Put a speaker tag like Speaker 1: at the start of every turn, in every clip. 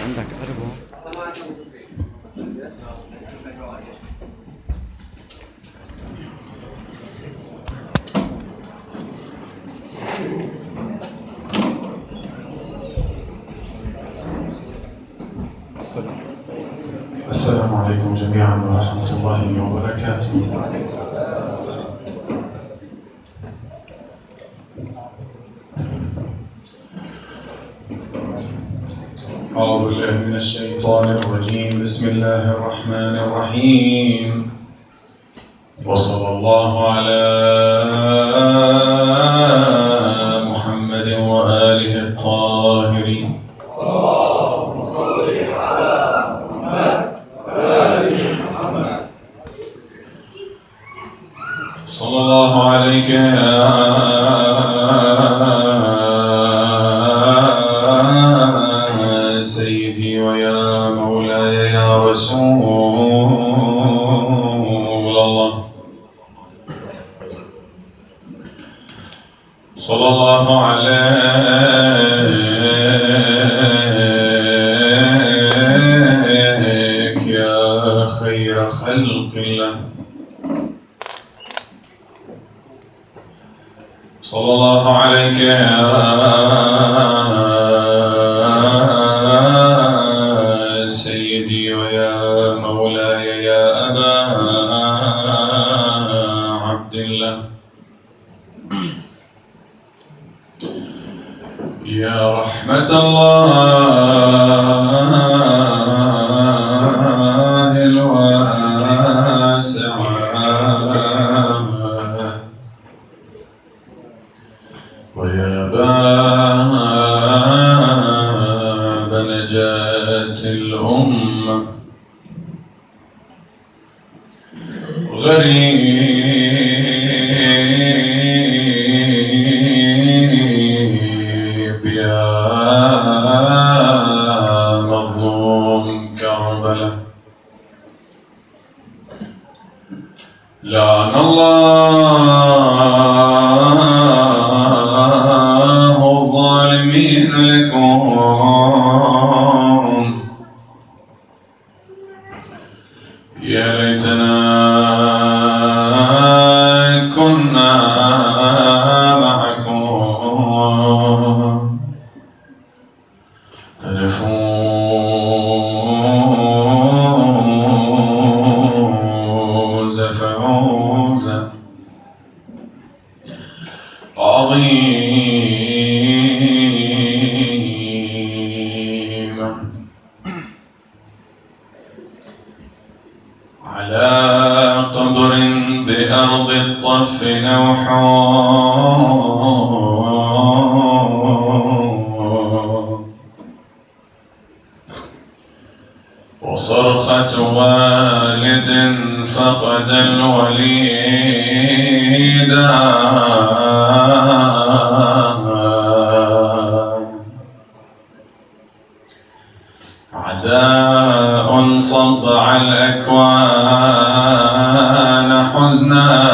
Speaker 1: عندك أربعة.
Speaker 2: السلام عليكم جميعا ورحمة الله وبركاته. بالله من الشيطان الرجيم. بسم الله الرحمن الرحيم. وصلى الله على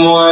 Speaker 2: more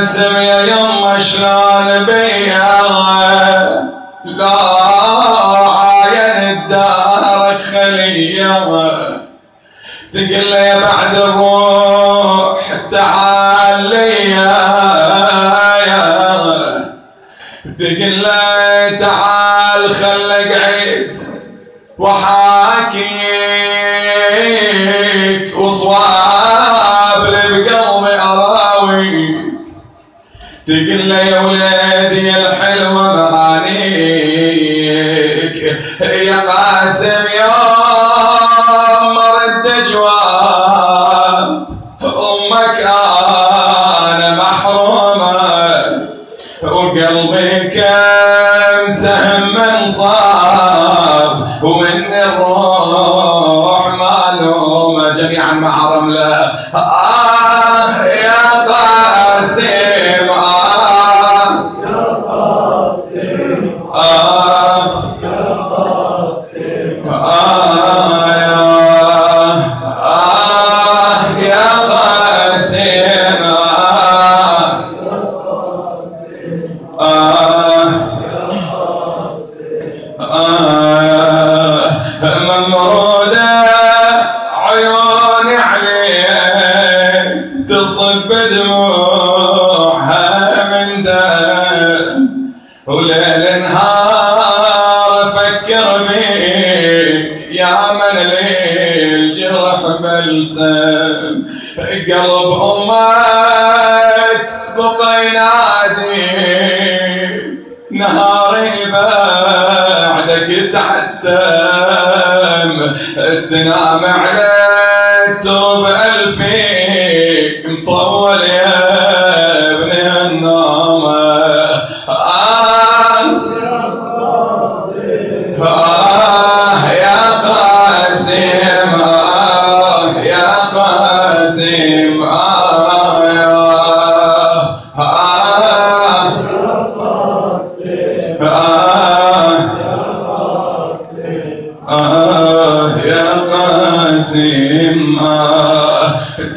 Speaker 2: الاسم يا يما شلون بيها؟ لا عاين الدار خليها. تقل يا بعد الروح تعال ليا تقل تعال خلك عيد وحال تقل يا ولادي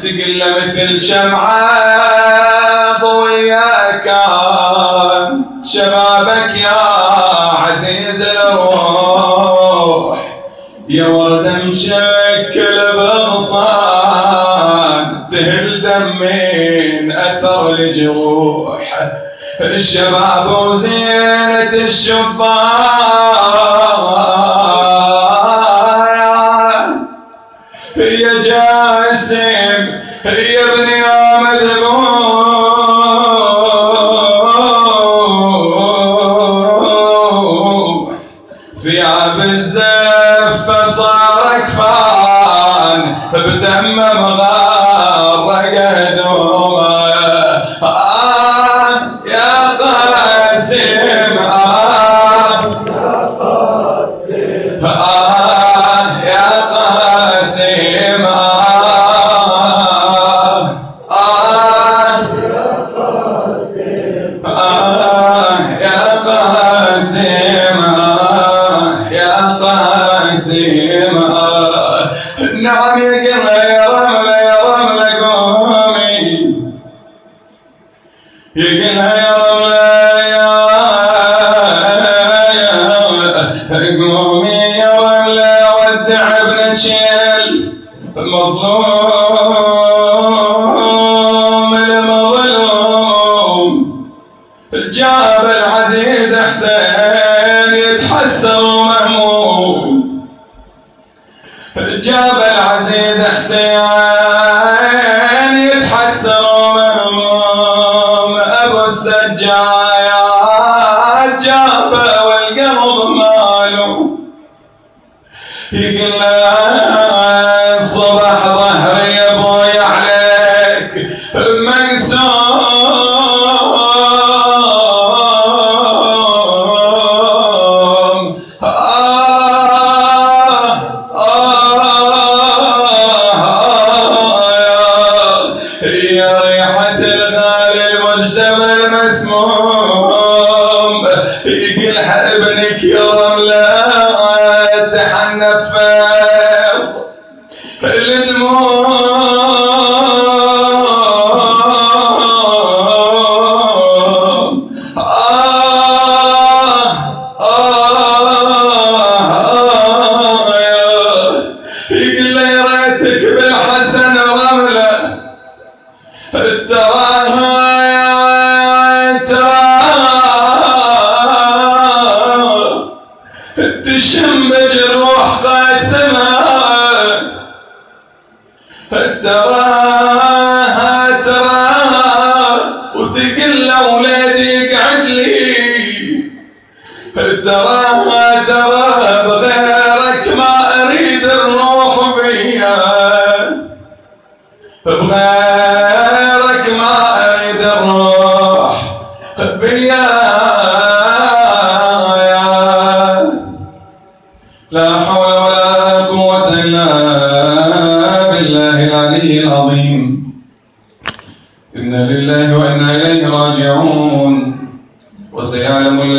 Speaker 2: تقل مثل شمعة ضوية كان. شبابك يا عزيز الروح. يا وردة مشكل بغصان تهل دمين أثر الجروح. الشباب وزينة الشباب. بدم مغار قدومه
Speaker 1: آه يا قاسم آه. يا قاسم آه. يا قاسم آه. يا قاسم آه. يا قاسم آه. Now
Speaker 2: I'm a. again,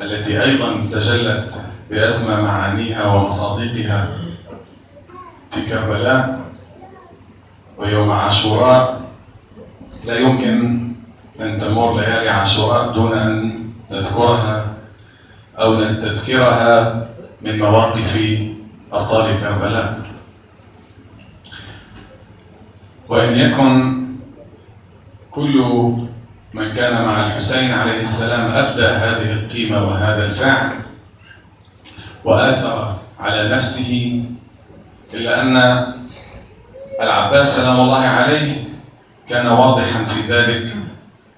Speaker 2: التي أيضا تجلت بأسمى معانيها ومصادقها في كربلاء ويوم عاشوراء. لا يمكن أن تمر ليالي عاشوراء دون أن نذكرها أو نستذكرها من مواقف أبطال كربلاء. وإن يكن كل من كان مع الحسين عليه السلام أبدى هذه القيمة وهذا الفعل وآثر على نفسه إلا أن العباس سلام الله عليه كان واضحا في ذلك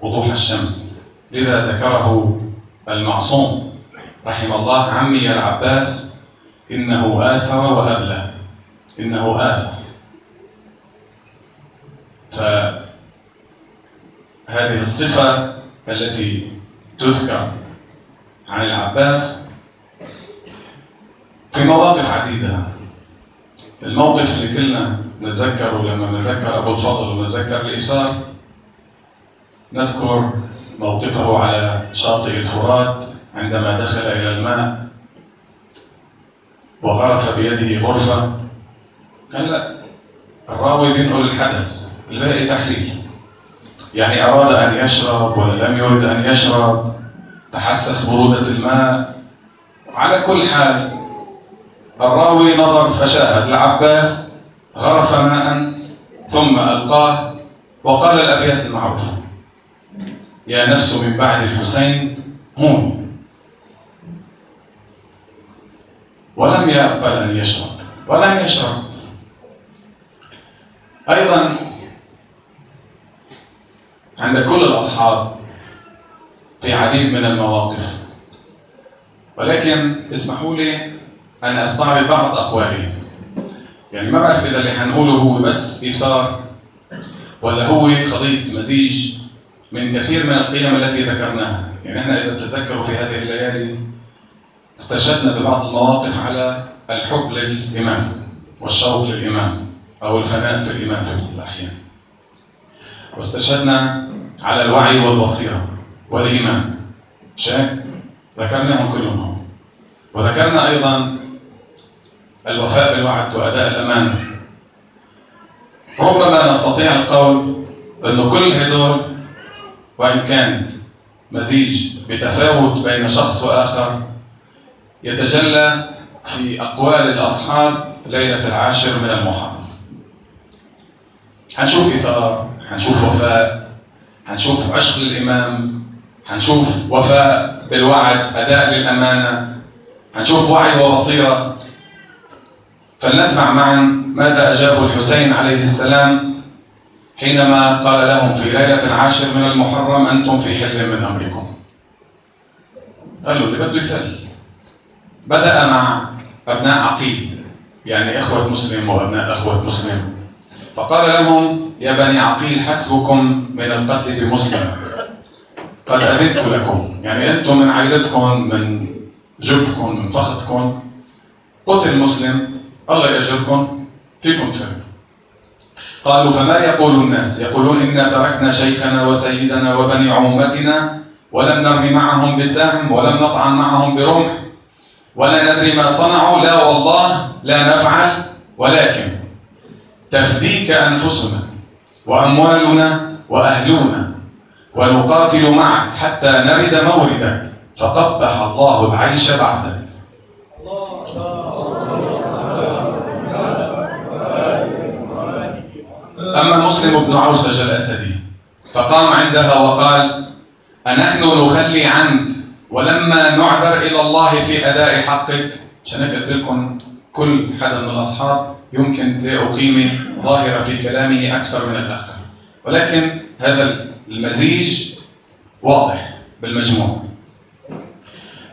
Speaker 2: وضوح الشمس لذا ذكره المعصوم. رحم الله عمي العباس إنه آثر وأبلى إنه آثر. هذه الصفة التي تذكر عن العباس في مواقف عديدة. الموقف اللي كلنا نتذكره لما نتذكر أبو الفضل ونتذكر الإيثار نذكر موقفه على شاطئ الفرات عندما دخل إلى الماء وغرف بيده غرفة. هلا الراوي بينقل الحدث الباقي تحليل. يعني أراد أن يشرب ولا لم يرد أن يشرب تحسس برودة الماء. على كل حال الراوي نظر فشاهد العباس غرف ماء ثم ألقاه وقال الأبيات المعروفة يا نفس من بعد الحسين هون ولم يقبل أن يشرب. ولم يشرب. أيضا عند كل الأصحاب في عديد من المواقف. ولكن اسمحوا لي أن أستعرض بعض أقوالهم. يعني ما بعرف إذا اللي حنقوله هو بس إيثار ولا هو خليط مزيج من كثير من القيم التي ذكرناها. يعني إحنا إذا تتذكروا في هذه الليالي استشهدنا ببعض المواقف على الحب للإمام والشوق للإمام أو الفناء في الإمام في الأحيان. واستشهدنا على الوعي والبصيرة والإيمان. شيء ذكرناهم كلهم. وذكرنا أيضا الوفاء بالوعد وأداء الأمانة. ربما نستطيع القول أن كل هدول وإن كان مزيج بتفاوت بين شخص وآخر يتجلى في أقوال الأصحاب ليلة العاشر من المحرم. هنشوف إثار هنشوف وفاء. هنشوف عشق للإمام هنشوف وفاء بالوعد أداء للأمانة هنشوف وعي وبصيرة. فلنسمع معا ماذا أجاب الحسين عليه السلام حينما قال لهم في ليلة العاشر من المحرم أنتم في حل من أمركم. قالوا اللي بده يفل. بدأ مع أبناء عقيل يعني إخوة مسلم وأبناء أخوة مسلم. فقال لهم يا بني عقيل حسبكم من القتل بمسلم. قد أذنت لكم. يعني أنتم من عائلتكم من جبتكم من فخذكم. قتل مسلم الله يأجركم. فيكم تفعلوا قالوا فما يقول الناس؟ يقولون إنا تركنا شيخنا وسيدنا وبني عمومتنا ولم نرمي معهم بسهم ولم نطعن معهم برمح ولا ندري ما صنعوا. لا والله لا نفعل. ولكن تفديك أنفسنا. وأموالنا وأهلنا ونقاتل معك حتى نرد موردك فقبح الله العيش بعدك. أما مسلم بن عوسج الأسدي فقام عندها وقال أنحن نخلي عنك ولما نعذر إلى الله في أداء حقك هيك قلت لكم كل حدا من الأصحاب يمكن قيمة ظاهرة في كلامه أكثر من الآخر. ولكن هذا المزيج واضح بالمجموع.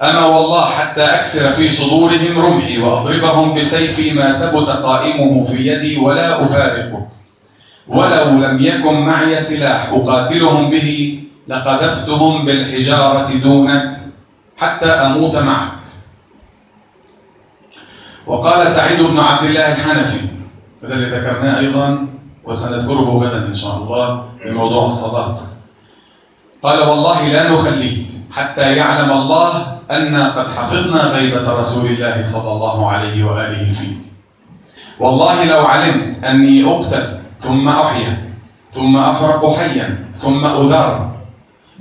Speaker 2: أما والله حتى أكسر في صدورهم رمحي وأضربهم بسيفي ما ثبت قائمه في يدي ولا أفارقك ولو لم يكن معي سلاح أقاتلهم به لقذفتهم بالحجارة دونك حتى أموت معك. وقال سعيد بن عبد الله الحنفي هذا اللي ذكرناه أيضا وسنذكره غدا إن شاء الله في موضوع الصلاة قال والله لا نخليك حتى يعلم الله أن قد حفظنا غيبة رسول الله صلى الله عليه وآله فيك والله لو علمت أني أقتل ثم أحيا ثم أحرق حيا ثم أذر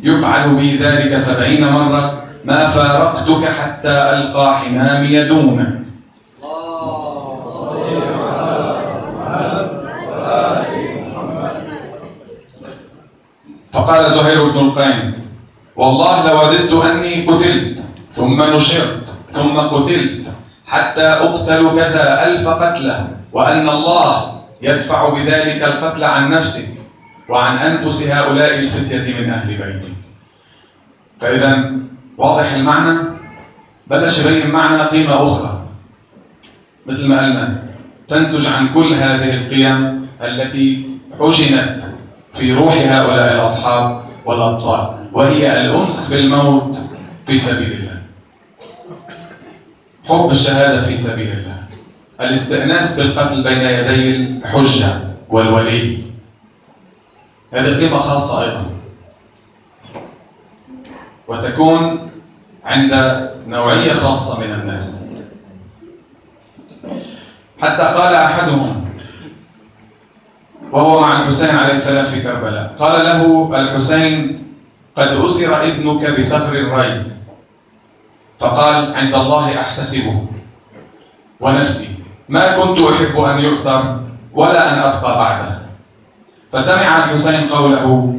Speaker 2: يفعل بي ذلك سبعين مرة ما فارقتك حتى ألقى حمامي دونك. فقال زهير بن القيم والله لوددت أني قتلت ثم نشرت ثم قتلت حتى أقتل كذا ألف قتلى وأن الله يدفع بذلك القتل عن نفسك وعن أنفس هؤلاء الفتية من أهل بيتك. فإذا واضح المعنى؟ بلش يبين معنا قيمة أخرى. مثل ما قلنا تنتج عن كل هذه القيم التي عجنت في روح هؤلاء الأصحاب والأبطال وهي الأنس بالموت في سبيل الله. حب الشهادة في سبيل الله. الاستئناس بالقتل بين يدي الحجة والولي. هذه قيمة خاصة أيضا. وتكون عند نوعية خاصة من الناس. حتى قال أحدهم وهو مع الحسين عليه السلام في كربلاء. قال له الحسين قد أسر ابنك بثغر الري فقال عند الله أحتسبه ونفسي. ما كنت أحب أن يؤسر ولا أن أبقى بعده. فسمع الحسين قوله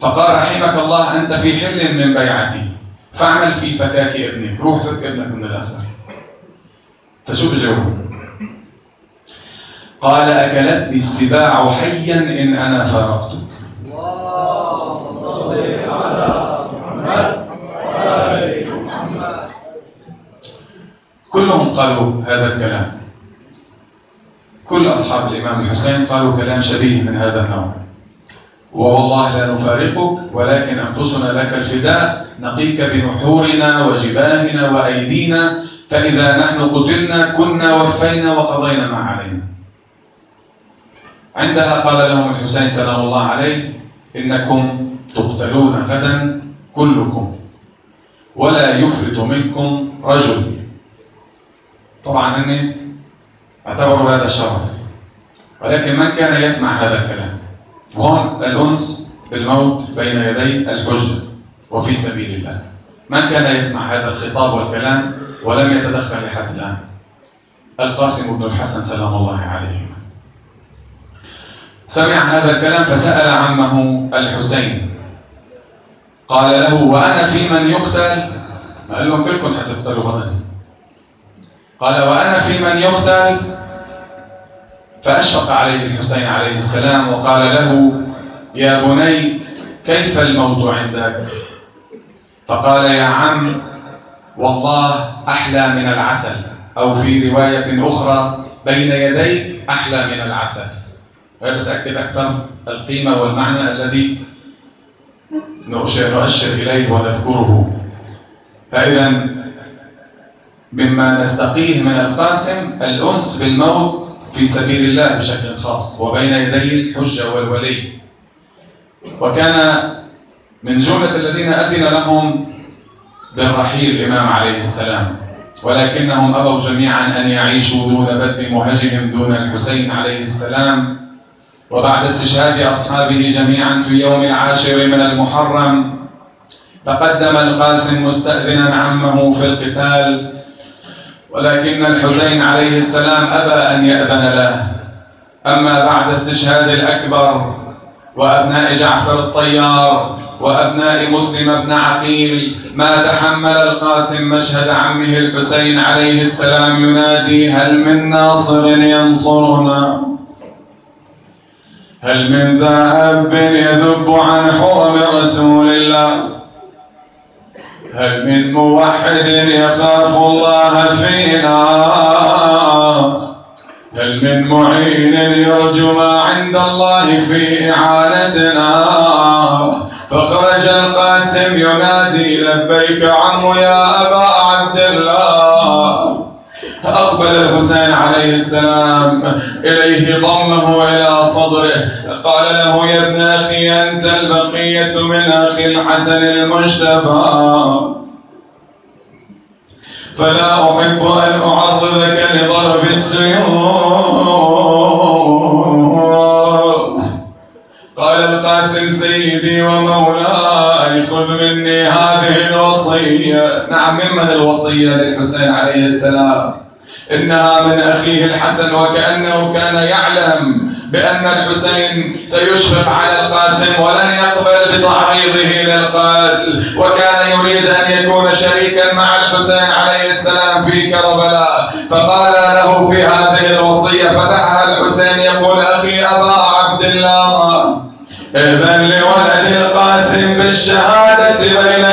Speaker 2: فقال رحمك الله أنت في حل من بيعتي. فاعمل في فكاك ابنك روح فك ابنك من الأسر. فشو بجاوب قال أكلتني السباع حيا إن أنا فارقتك. اللهم صل على محمد محمد كلهم قالوا هذا الكلام. كل أصحاب الإمام الحسين قالوا كلام شبيه من هذا النوع. ووالله لا نفارقك ولكن أنفسنا لك الفداء. نقيك بنحورنا وجباهنا وأيدينا فإذا نحن قتلنا كنا وفينا وقضينا ما علينا. عندها قال لهم الحسين سلام الله عليه إنكم تقتلون غدا كلكم ولا يفلت منكم رجل. طبعا هن اعتبروا هذا شرف ولكن من كان يسمع هذا الكلام؟ هون الأنس بالموت بين يدي الحجة وفي سبيل الله. من كان يسمع هذا الخطاب والكلام ولم يتدخل لحد الآن؟ القاسم بن الحسن سلام الله عليه. سمع هذا الكلام فسأل عمه الحسين. قال له وأنا في من يقتل؟ قال لهم كلكم حتقتلوا غدا قال وأنا في من يقتل؟ فأشفق عليه الحسين عليه السلام وقال له يا بني كيف الموت عندك؟ فقال يا عم والله أحلى من العسل أو في رواية أخرى بين يديك أحلى من العسل. وهذا تأكد أكثر القيمة والمعنى الذي نؤشر إليه ونذكره؟ فإذا مما نستقيه من القاسم الأنس بالموت في سبيل الله بشكل خاص وبين يدي الحجة والولي. وكان من جملة الذين أذن لهم بالرحيل الإمام عليه السلام ولكنهم أبوا جميعا أن يعيشوا دون بذل مهجهم دون الحسين عليه السلام وبعد استشهاد أصحابه جميعا في يوم العاشر من المحرم تقدم القاسم مستأذنا عمه في القتال ولكن الحسين عليه السلام أبى أن يأذن له. أما بعد استشهاد الأكبر وأبناء جعفر الطيار وأبناء مسلم بن عقيل ما تحمل القاسم مشهد عمه الحسين عليه السلام ينادي هل من ناصر ينصرنا؟ هل من ذاب يذب عن حرم رسول الله؟ هل من موحد يخاف الله فينا؟ هل من معين يرجو ما عند الله في إعانتنا؟ فخرج القاسم ينادي لبيك عمو يا أبا عبد الله. الحسين عليه السلام. إليه ضمه إلى صدره. قال له يا ابن أخي أنت البقية من أخي الحسن المجتبى. فلا أحب أن أعرضك لضرب السيوف. قال القاسم سيدي ومولاي خذ مني هذه الوصية. نعم ممن الوصية للحسين عليه السلام. إنها من أخيه الحسن وكأنه كان يعلم بأن الحسين سيشفق على القاسم ولن يقبل بتعريضه للقتل وكان يريد أن يكون شريكا مع الحسين عليه السلام في كربلاء. فقال له في هذه الوصية فتحها الحسين يقول أخي أبا عبد الله ابن لولد القاسم بالشهادة بين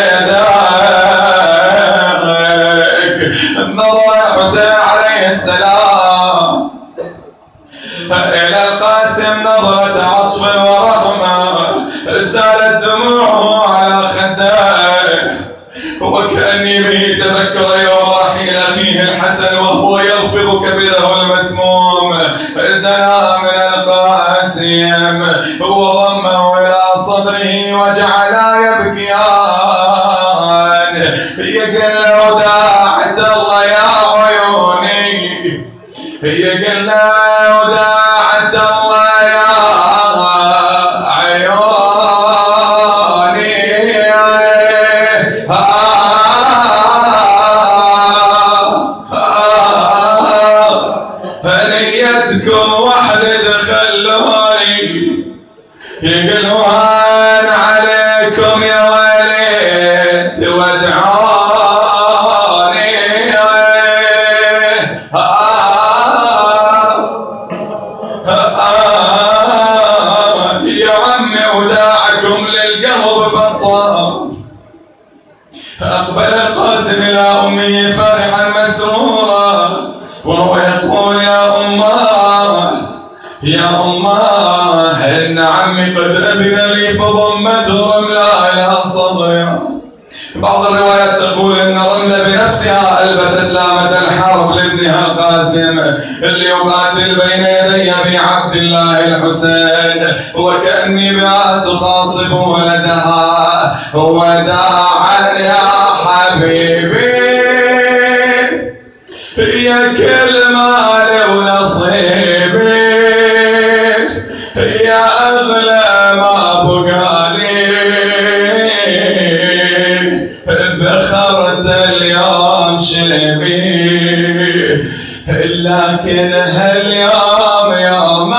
Speaker 2: এ গেল قد أذن لي فضم جرمها إلى صدرها بعض الروايات تقول أن رملة بنفسها ألبست لامة الحرب لابنها القاسم اللي يقاتل بين يدي أبي عبد الله الحسين. وكأني بها تخاطب ولدها. هو اليوم يوم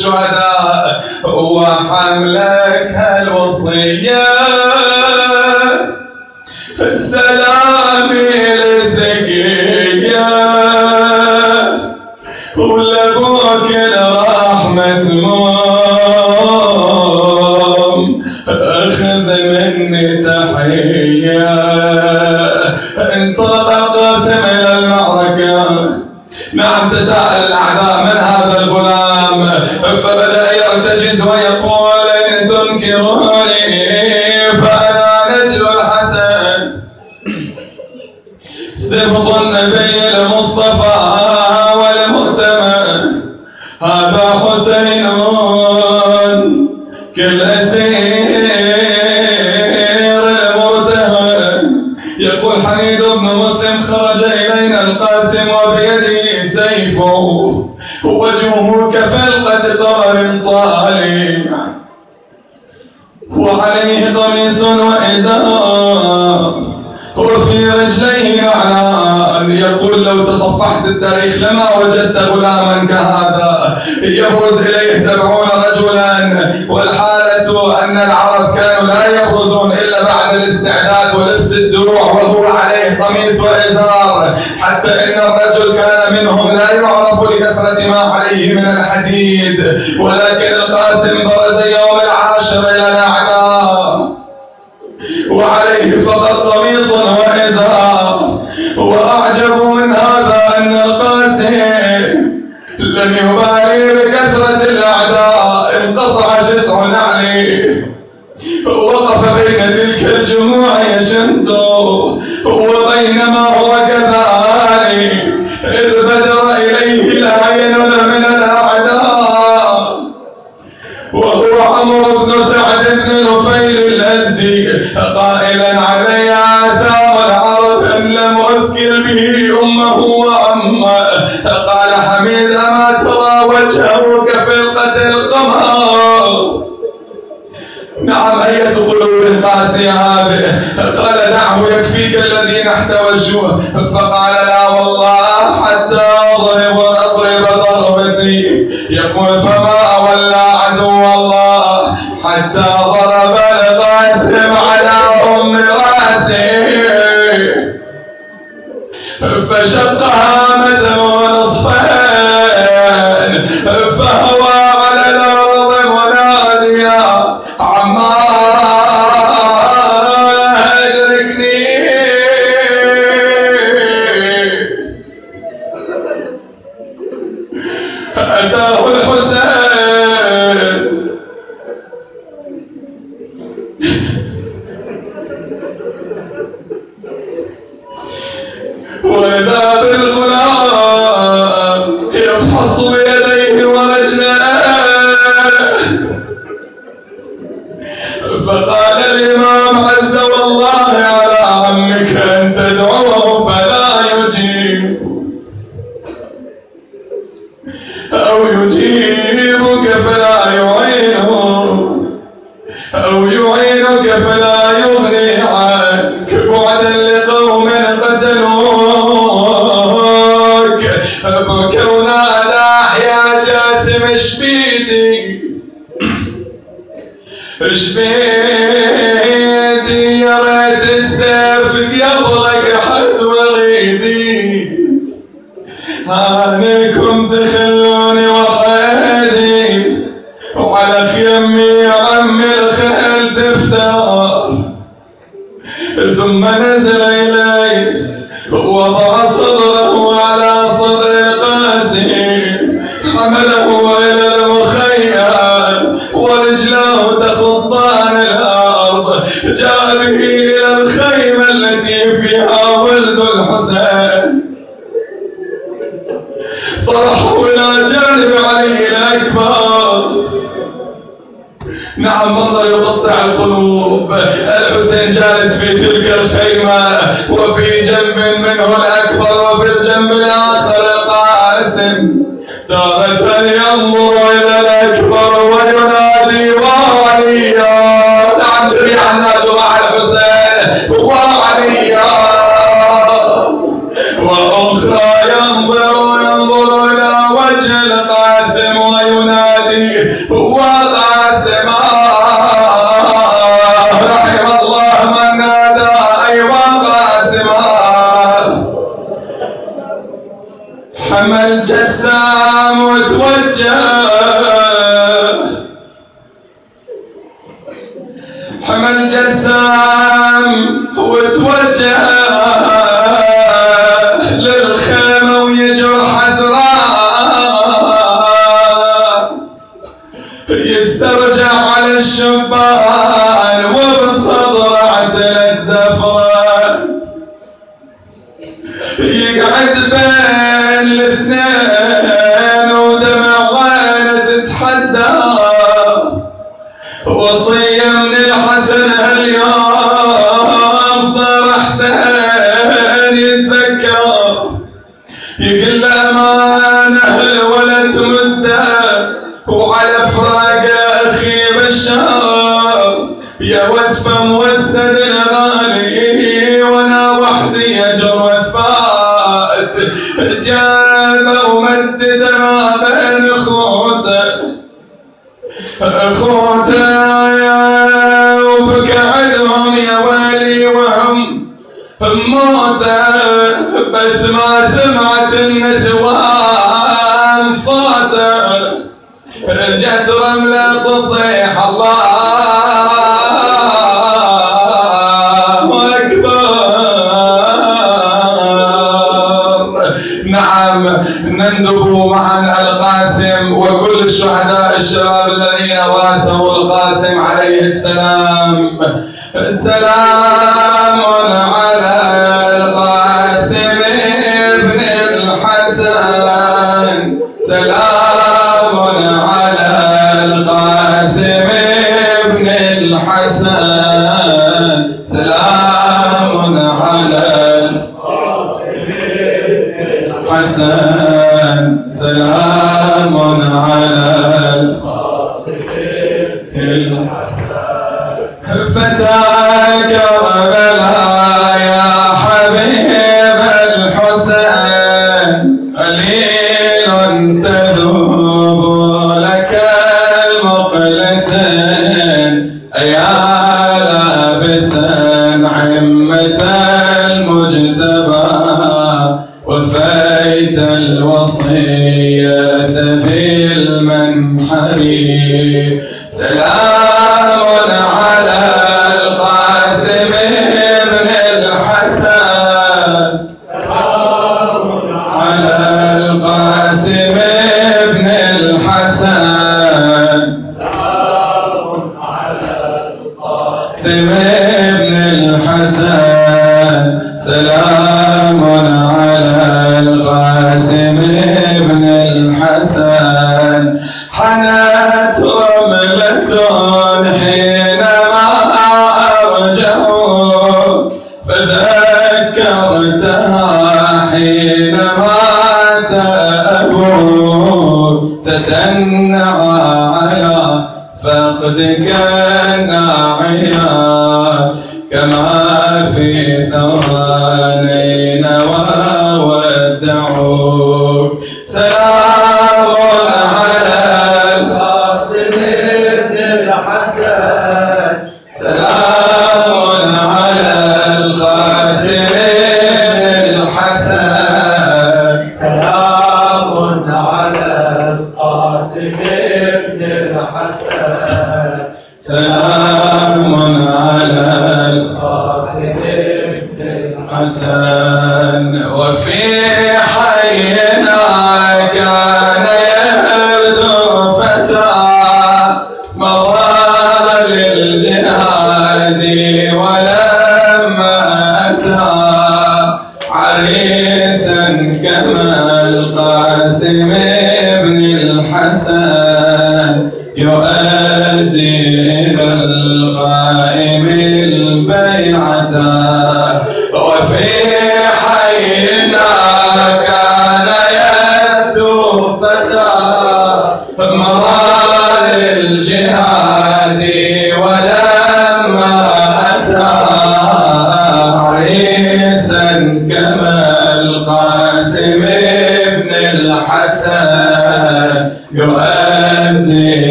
Speaker 2: الشهداء وحملك الوصية. العنان ولبس الدروع وهو عليه قميص وإزار حتى إن الرجل كان منهم لا يعرف لكثرة ما عليه من الحديد. ولكن القاسم برز يوم العاشر إلى يسوع فقال لا والله Os meus وسلم وينادي هو فأمدد ما بين خوتته السلام.
Speaker 1: السلام. Então,